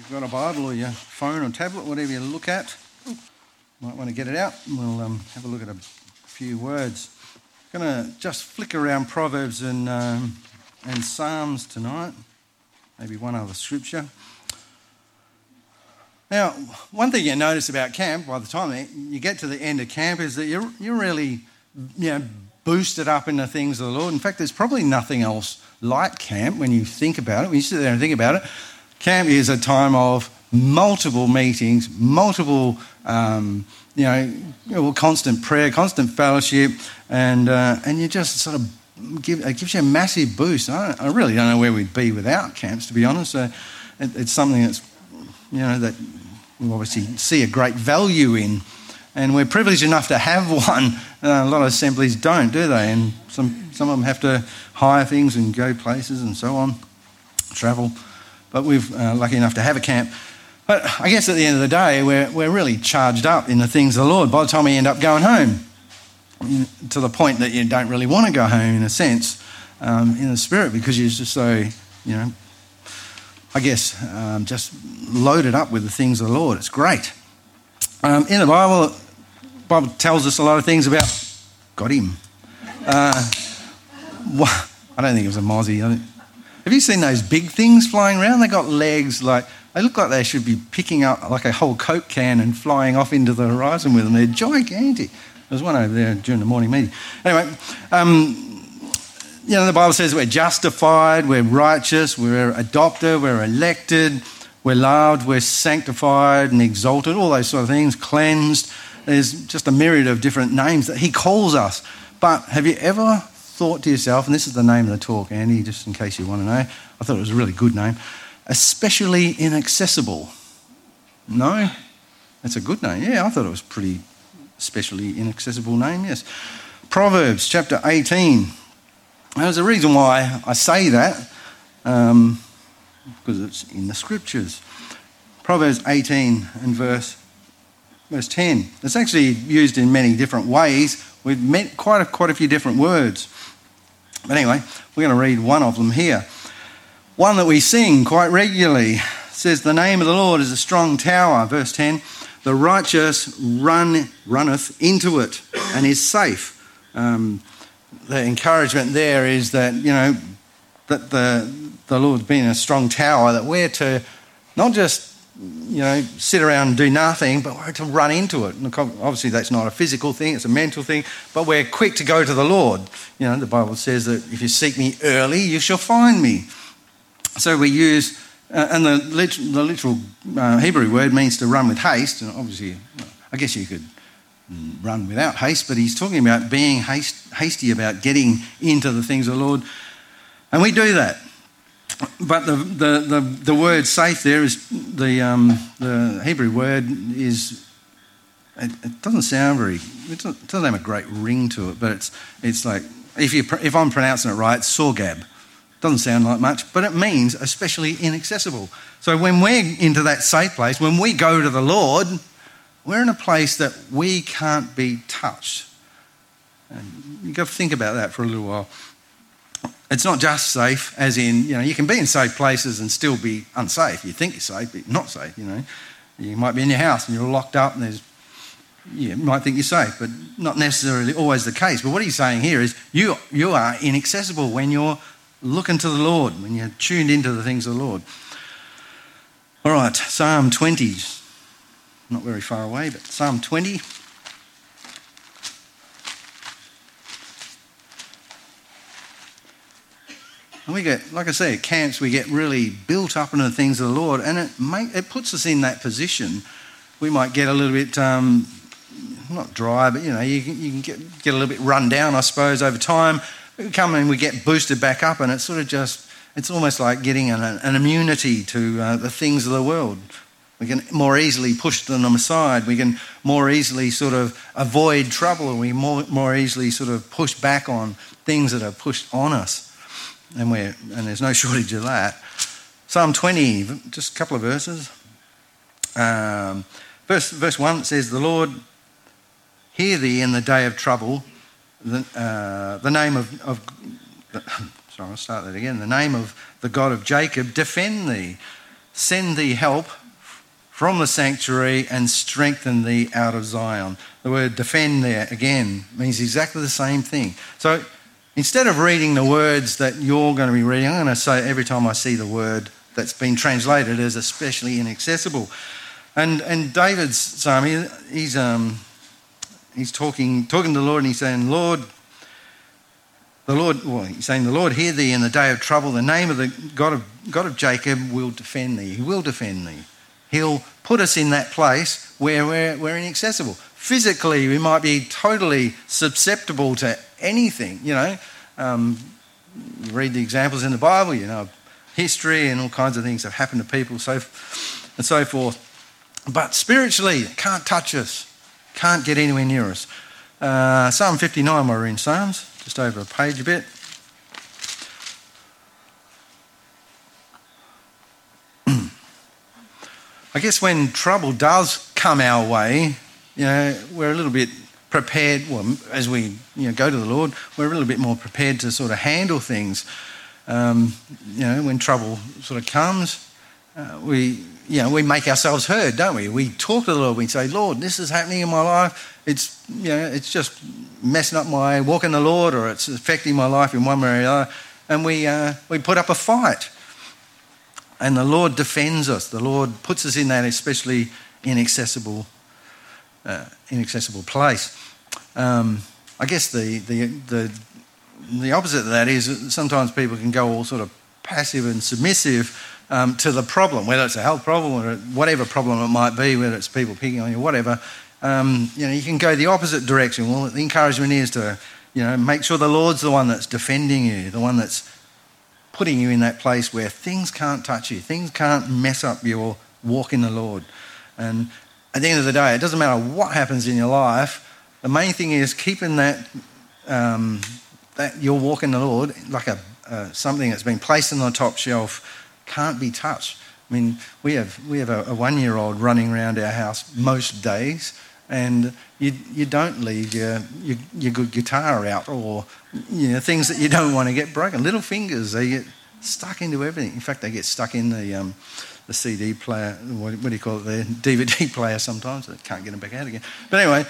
you've got a Bible or your phone or tablet, whatever you look at, might want to get it out and we'll um, have a look at a few words. I'm going to just flick around Proverbs and, um, and Psalms tonight, maybe one other scripture. Now, one thing you notice about camp by the time you get to the end of camp is that you're, you're really you know, boosted up in the things of the Lord. In fact, there's probably nothing else like camp when you think about it. When you sit there and think about it, camp is a time of multiple meetings, multiple, um, you know, well, constant prayer, constant fellowship, and uh, and you just sort of give it gives you a massive boost. I, I really don't know where we'd be without camps, to be honest. Uh, it, it's something that's you know that we obviously see a great value in. And we're privileged enough to have one. Uh, a lot of assemblies don't, do they? And some, some of them have to hire things and go places and so on, travel. But we're uh, lucky enough to have a camp. But I guess at the end of the day, we're, we're really charged up in the things of the Lord by the time we end up going home, to the point that you don't really want to go home in a sense, um, in the spirit, because you're just so, you know, I guess, um, just loaded up with the things of the Lord. It's great. Um, in the Bible, the Bible tells us a lot of things about got him. Uh, I don't think it was a mozzie. Have you seen those big things flying around? They got legs like they look like they should be picking up like a whole Coke can and flying off into the horizon with them. They're gigantic. There's one over there during the morning meeting. Anyway, um, you know, the Bible says we're justified, we're righteous, we're adopted, we're elected, we're loved, we're sanctified and exalted, all those sort of things, cleansed. There's just a myriad of different names that He calls us. But have you ever thought to yourself, and this is the name of the talk, Andy, just in case you want to know, I thought it was a really good name, especially inaccessible. No? That's a good name. Yeah, I thought it was pretty especially inaccessible name, yes. Proverbs chapter 18. There's a reason why I say that, um, because it's in the scriptures. Proverbs 18 and verse, verse 10. It's actually used in many different ways. We've met quite a, quite a few different words. But anyway, we're going to read one of them here. One that we sing quite regularly says, The name of the Lord is a strong tower. Verse 10 The righteous run, runneth into it and is safe. Um, the encouragement there is that, you know, that the, the Lord's been a strong tower, that we're to not just, you know, sit around and do nothing, but we're to run into it. And obviously, that's not a physical thing, it's a mental thing, but we're quick to go to the Lord. You know, the Bible says that if you seek me early, you shall find me. So we use, uh, and the, the literal uh, Hebrew word means to run with haste, and obviously, I guess you could run without haste, but he's talking about being haste, hasty about getting into the things of the Lord. And we do that. But the, the, the, the word safe there is the, um, the Hebrew word is, it, it doesn't sound very, it doesn't, it doesn't, have a great ring to it, but it's, it's like, if, you, if I'm pronouncing it right, sorgab. Doesn't sound like much, but it means especially inaccessible. So when we're into that safe place, when we go to the Lord, we're in a place that we can't be touched. And you've got to think about that for a little while. It's not just safe, as in, you know, you can be in safe places and still be unsafe. You think you're safe, but not safe, you know. You might be in your house and you're locked up and there's, you might think you're safe, but not necessarily always the case. But what he's saying here is you, you are inaccessible when you're looking to the Lord, when you're tuned into the things of the Lord. All right, Psalm 20, not very far away, but Psalm 20. And we get, like I say, at camps, we get really built up into the things of the Lord, and it, make, it puts us in that position. We might get a little bit, um, not dry, but you know, you can, you can get, get a little bit run down, I suppose, over time. We come and we get boosted back up, and it's sort of just, it's almost like getting an, an immunity to uh, the things of the world. We can more easily push them aside. We can more easily sort of avoid trouble, and we more, more easily sort of push back on things that are pushed on us. And, we're, and there's no shortage of that. Psalm 20, just a couple of verses. Um, verse, verse 1 says, The Lord hear thee in the day of trouble. The, uh, the name of, of the, sorry, I'll start that again. The name of the God of Jacob defend thee. send thee help from the sanctuary and strengthen thee out of Zion. The word defend there again means exactly the same thing. So instead of reading the words that you're going to be reading, I'm going to say every time I see the word that's been translated as especially inaccessible. And, and David's psalm, he, he's, um, he's talking, talking to the Lord and he's saying, Lord, the Lord, well, he's saying, The Lord hear thee in the day of trouble. The name of the God of, God of Jacob will defend thee. He will defend thee. He'll put us in that place where we're, we're inaccessible. Physically, we might be totally susceptible to anything, you know. Um, you read the examples in the Bible, you know, history and all kinds of things have happened to people so, and so forth. But spiritually, can't touch us, can't get anywhere near us. Uh, Psalm 59, we're in Psalms, just over a page a bit. I guess when trouble does come our way, you know, we're a little bit prepared. Well, as we you know, go to the Lord, we're a little bit more prepared to sort of handle things. Um, you know, when trouble sort of comes, uh, we you know we make ourselves heard, don't we? We talk to the Lord. We say, Lord, this is happening in my life. It's you know, it's just messing up my walk in the Lord, or it's affecting my life in one way or another. And we uh, we put up a fight. And the Lord defends us. The Lord puts us in that especially inaccessible, uh, inaccessible place. Um, I guess the, the, the, the opposite of that is that sometimes people can go all sort of passive and submissive um, to the problem, whether it's a health problem or whatever problem it might be, whether it's people picking on you, whatever. Um, you know, you can go the opposite direction. Well, the encouragement is to, you know, make sure the Lord's the one that's defending you, the one that's putting you in that place where things can't touch you, things can't mess up your walk in the Lord. And at the end of the day, it doesn't matter what happens in your life, the main thing is keeping that, um, that your walk in the Lord, like a, uh, something that's been placed on the top shelf, can't be touched. I mean, we have, we have a, a one year old running around our house most days, and you, you don't leave your, your, your good guitar out or you know, things that you don't want to get broken. Little fingers, they get stuck into everything. In fact, they get stuck in the, um, the CD player, what, do you call it, the DVD player sometimes. They can't get them back out again. But anyway,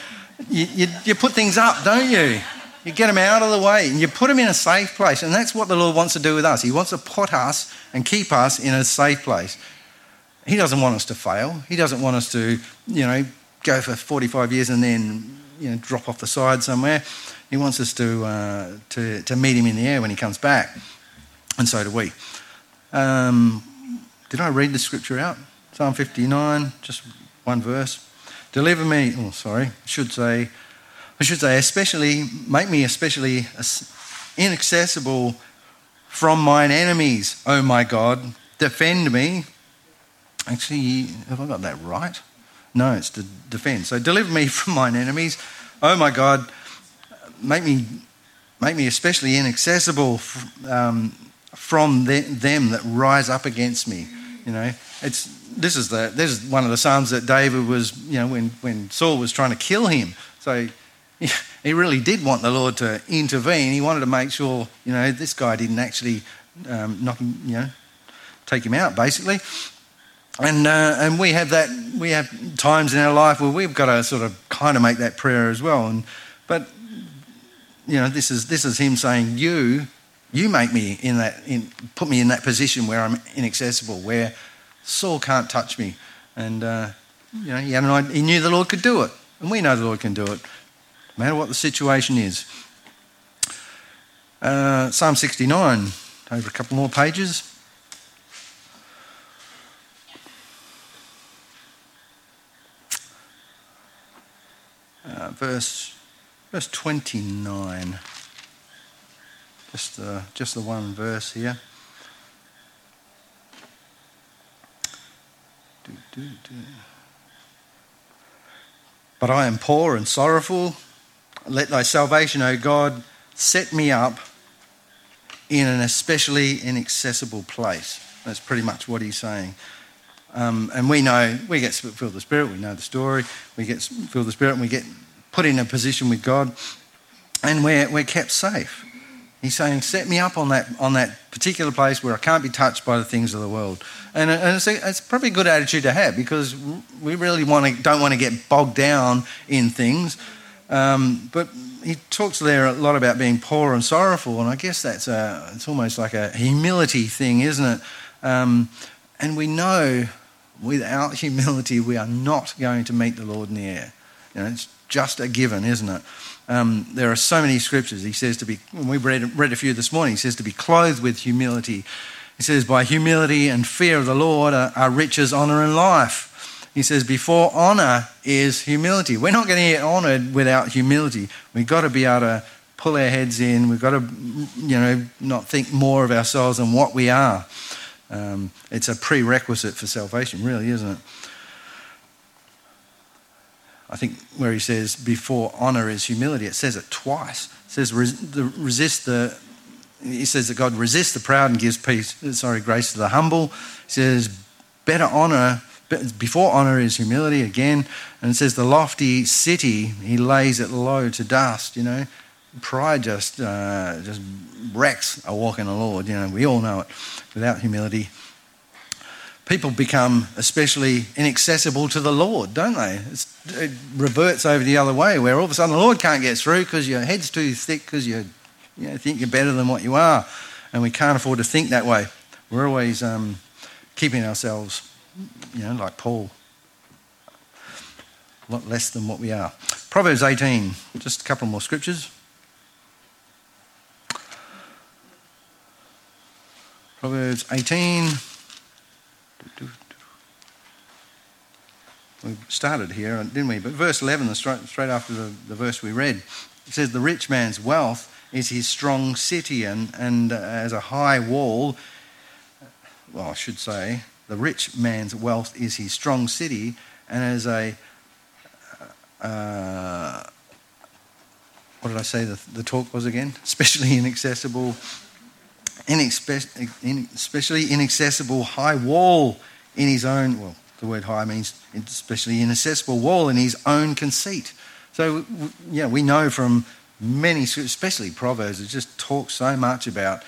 you, you, you put things up, don't you? You get them out of the way and you put them in a safe place. And that's what the Lord wants to do with us. He wants to put us and keep us in a safe place. He doesn't want us to fail. He doesn't want us to, you know, go for 45 years and then you know, drop off the side somewhere. He wants us to, uh, to, to meet him in the air when he comes back. And so do we. Um, did I read the scripture out? Psalm 59, just one verse. Deliver me, oh, sorry, I should say, I should say, especially, make me especially inaccessible from mine enemies, oh my God. Defend me. Actually, have I got that right? No, it's to defend. So deliver me from mine enemies. Oh my God, make me, make me especially inaccessible um, from the, them that rise up against me. You know, it's, this, is the, this is one of the Psalms that David was, you know, when, when Saul was trying to kill him. So he really did want the Lord to intervene. He wanted to make sure, you know, this guy didn't actually um, knock him, you know, take him out, basically. And, uh, and we have that, we have times in our life where we've got to sort of kind of make that prayer as well. And, but, you know, this is, this is him saying, you, you make me in that, in, put me in that position where I'm inaccessible, where Saul can't touch me. And, uh, you know, he, had an idea, he knew the Lord could do it. And we know the Lord can do it, no matter what the situation is. Uh, Psalm 69, over a couple more pages. uh, verse, verse 29. Just, uh, just the one verse here. Do, do, do. But I am poor and sorrowful. Let thy salvation, O God, set me up in an especially inaccessible place. That's pretty much what he's saying. Um, and we know, we get filled with the Spirit, we know the story, we get filled with the Spirit, and we get put in a position with God, and we're, we're kept safe. He's saying, set me up on that, on that particular place where I can't be touched by the things of the world. And, and it's, a, it's probably a good attitude to have because we really want to, don't want to get bogged down in things. Um, but he talks there a lot about being poor and sorrowful, and I guess that's a, it's almost like a humility thing, isn't it? Um, and we know without humility we are not going to meet the Lord in the air. You know, it's just a given, isn't it? Um, there are so many scriptures. He says to be, we read, read a few this morning, he says to be clothed with humility. He says, by humility and fear of the Lord are, are riches, honor, and life. He says, before honor is humility. We're not going to get honored without humility. We've got to be able to pull our heads in. We've got to, you know, not think more of ourselves than what we are. Um, it's a prerequisite for salvation, really, isn't it? I think where he says before honor is humility, it says it twice. It says resist the. He says that God resists the proud and gives peace. Sorry, grace to the humble. He says better honor before honor is humility again, and it says the lofty city he lays it low to dust. You know, pride just uh, just wrecks a walk in the Lord. You know, we all know it. Without humility, people become especially inaccessible to the Lord, don't they? It's, it reverts over the other way, where all of a sudden the Lord can't get through because your head's too thick because you, you know, think you're better than what you are, and we can't afford to think that way. We're always um, keeping ourselves you know, like Paul. A lot less than what we are. Proverbs 18, just a couple more scriptures. Proverbs 18. We started here, didn't we? But verse 11, straight, straight after the, the verse we read, it says, The rich man's wealth is his strong city, and, and uh, as a high wall, well, I should say, the rich man's wealth is his strong city, and as a uh, what did I say the, the talk was again? Especially inaccessible, especially inaccessible high wall in his own. Well, the word high means especially inaccessible wall in his own conceit. So yeah, we know from many, especially Proverbs, it just talks so much about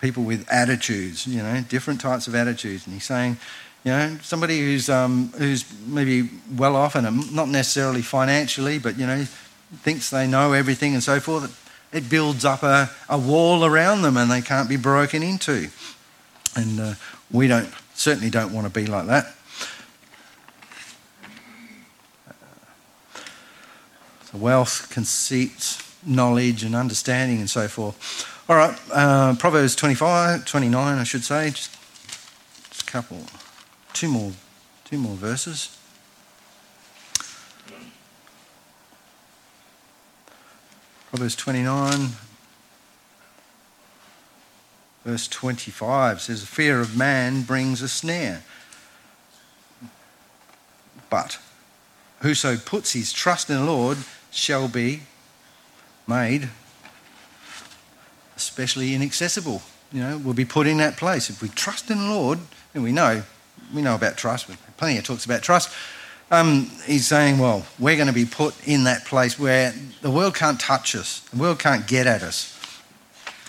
people with attitudes, you know, different types of attitudes. And he's saying, you know, somebody who's, um, who's maybe well off and not necessarily financially, but, you know, thinks they know everything and so forth, it builds up a, a wall around them and they can't be broken into. And uh, we don't, certainly don't want to be like that. So wealth, conceit, knowledge, and understanding, and so forth. All right, uh, Proverbs 25, 29, I should say, just, just a couple, two more, two more verses. Proverbs 29, verse 25 says, The fear of man brings a snare. But whoso puts his trust in the Lord shall be made especially inaccessible. You know, we'll be put in that place. If we trust in the Lord, and we know, we know about trust, plenty of talks about trust. Um, he's saying, well, we're going to be put in that place where the world can't touch us, the world can't get at us.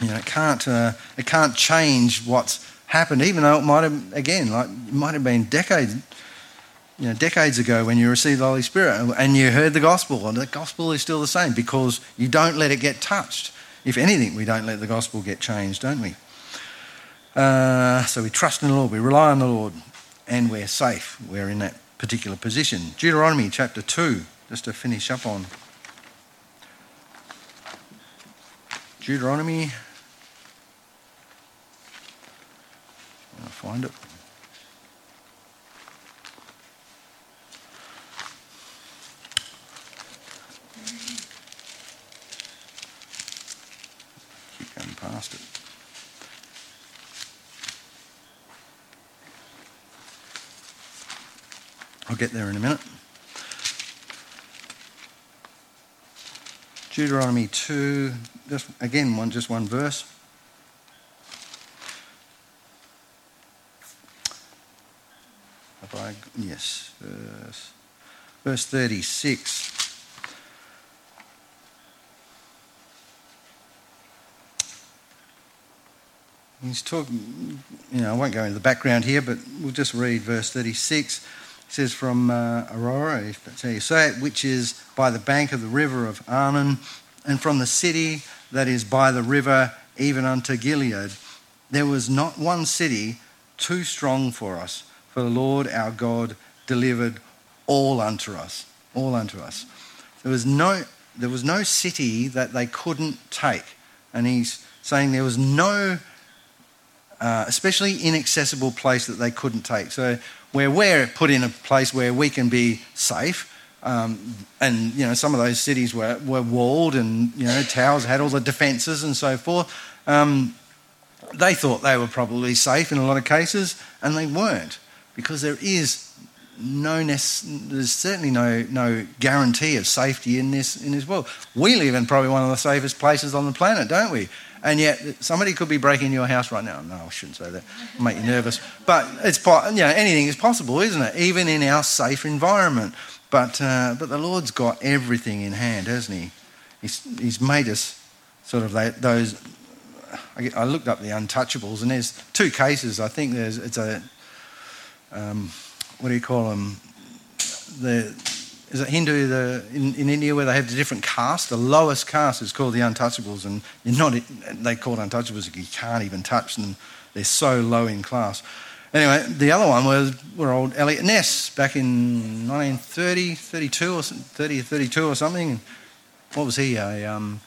You know, it can't, uh, it can't change what's happened, even though it might have, again, like it might have been decades, you know, decades ago when you received the Holy Spirit and you heard the gospel, and the gospel is still the same because you don't let it get touched. If anything, we don't let the gospel get changed, don't we? Uh, so we trust in the Lord, we rely on the Lord, and we're safe. We're in that particular position. Deuteronomy chapter 2, just to finish up on. Deuteronomy. I'll find it. past it. I'll get there in a minute. Deuteronomy 2, just again, one, just one verse. Have I, yes, verse, verse 36. he's talking, you know, I won't go into the background here, but we'll just read verse 36. It says from uh, Aroer, that's how you say it, which is by the bank of the river of Arnon, and from the city that is by the river even unto Gilead. There was not one city too strong for us, for the Lord our God delivered all unto us. All unto us. There was no, there was no city that they couldn't take. And he's saying there was no uh, especially inaccessible place that they couldn't take. So where we're put in a place where we can be safe, um, and you know some of those cities were, were walled and you know towers had all the defences and so forth. Um, they thought they were probably safe in a lot of cases, and they weren't because there is no there's certainly no no guarantee of safety in this in this world. We live in probably one of the safest places on the planet, don't we? And yet somebody could be breaking your house right now. No, I shouldn't say that. It'll make you nervous. But it's you know anything is possible, isn't it? Even in our safe environment. But uh, but the Lord's got everything in hand, hasn't He? He's He's made us sort of those. I looked up the untouchables, and there's two cases. I think there's it's a. Um, what do you call them? The, is it Hindu the, in, in India where they have the different caste? The lowest caste is called the untouchables, and you're not, they call untouchables you can't even touch them. They're so low in class. Anyway, the other one was were old Eliot Ness back in 1930, 32 or 30, 32 or something. What was he? A um,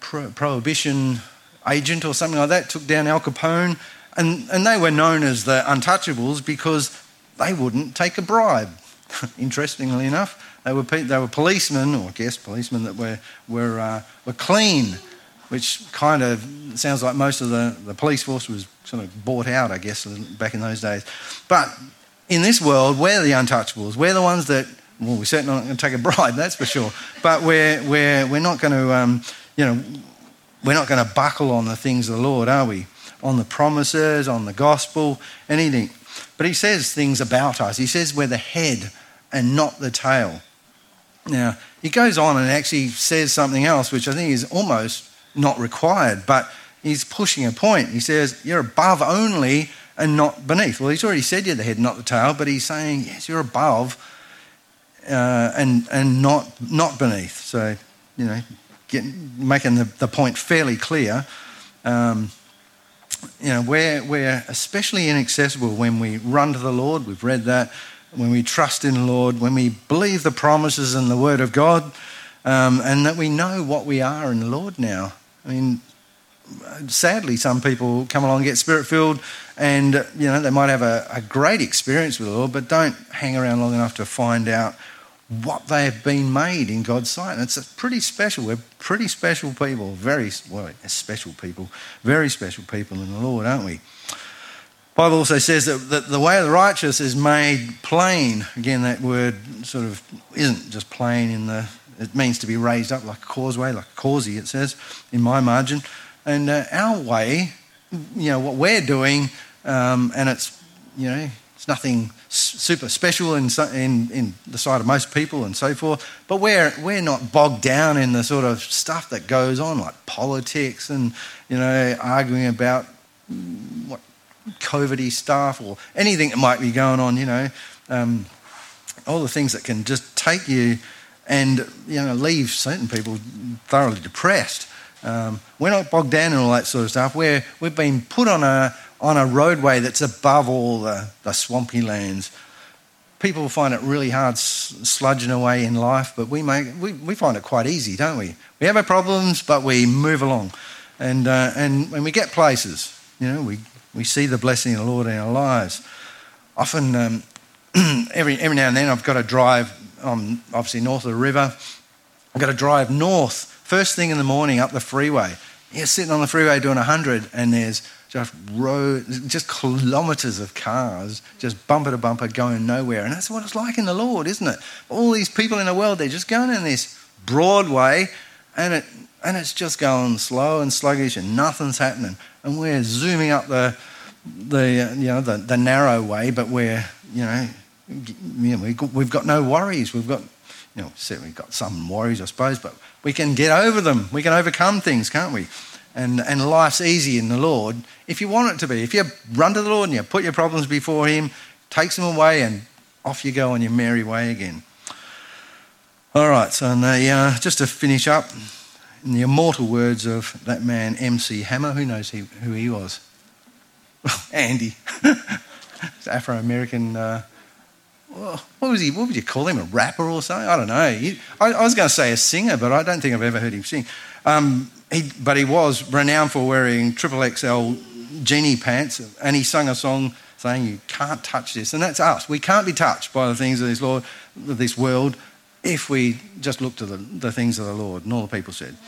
pro- prohibition agent or something like that. Took down Al Capone, and and they were known as the Untouchables because they wouldn't take a bribe. Interestingly enough, they were, they were policemen, or I guess policemen, that were, were, uh, were clean, which kind of sounds like most of the, the police force was sort of bought out, I guess, back in those days. But in this world, we're the untouchables. We're the ones that, well, we're certainly not going to take a bribe, that's for sure. But we're, we're, we're not going to, um, you know, we're not going to buckle on the things of the Lord, are we? On the promises, on the gospel, anything. But he says things about us. He says we're the head and not the tail. Now, he goes on and actually says something else, which I think is almost not required, but he's pushing a point. He says, You're above only and not beneath. Well, he's already said you're the head, not the tail, but he's saying, Yes, you're above uh, and, and not, not beneath. So, you know, making the, the point fairly clear. Um, you know, we're, we're especially inaccessible when we run to the Lord. We've read that. When we trust in the Lord, when we believe the promises and the Word of God, um, and that we know what we are in the Lord now. I mean, sadly, some people come along get spirit filled, and you know they might have a, a great experience with the Lord, but don't hang around long enough to find out what they have been made in God's sight. And it's pretty special. We're pretty special people, very, well, special people, very special people in the Lord, aren't we? Bible also says that, the way of the righteous is made plain. Again, that word sort of isn't just plain in the, it means to be raised up like a causeway, like a causey, it says in my margin. And uh, our way, you know, what we're doing, um, and it's, you know, it's nothing super special in, in, in the sight of most people and so forth, but we're, we're not bogged down in the sort of stuff that goes on, like politics and, you know, arguing about what COVIDy stuff or anything that might be going on, you know, um, all the things that can just take you and, you know, leave certain people thoroughly depressed. Um, we're not bogged down in all that sort of stuff. We're, we've been put on a, on a roadway that's above all the, the swampy lands. People find it really hard sludging away in life, but we, make, we, we find it quite easy, don't we? We have our problems, but we move along. And, uh, and when we get places, you know, we, we see the blessing of the Lord in our lives. Often, um, every, every now and then, I've got to drive, I'm obviously north of the river. I've got to drive north, first thing in the morning, up the freeway. You're sitting on the freeway doing 100, and there's just roads, just kilometres of cars, just bumper to bumper, going nowhere. And that's what it's like in the Lord, isn't it? All these people in the world, they're just going in this broad way, and it and it's just going slow and sluggish, and nothing's happening. And we're zooming up the the uh, you know the, the narrow way, but we're you know, you know we've got no worries. We've got you know certainly got some worries, I suppose, but we can get over them. We can overcome things, can't we? and, and life's easy in the Lord if you want it to be. If you run to the Lord and you put your problems before Him, takes them away, and off you go on your merry way again. All right, so the, uh, just to finish up, in the immortal words of that man, MC Hammer, who knows who he was? Well, Andy. Afro American. Uh, what was he? What would you call him? A rapper or something? I don't know. He, I, I, was going to say a singer, but I don't think I've ever heard him sing. Um, he, but he was renowned for wearing triple XL genie pants, and he sung a song saying, "You can't touch this," and that's us. We can't be touched by the things of this Lord, this world, if we just look to the, the things of the Lord. And all the people said.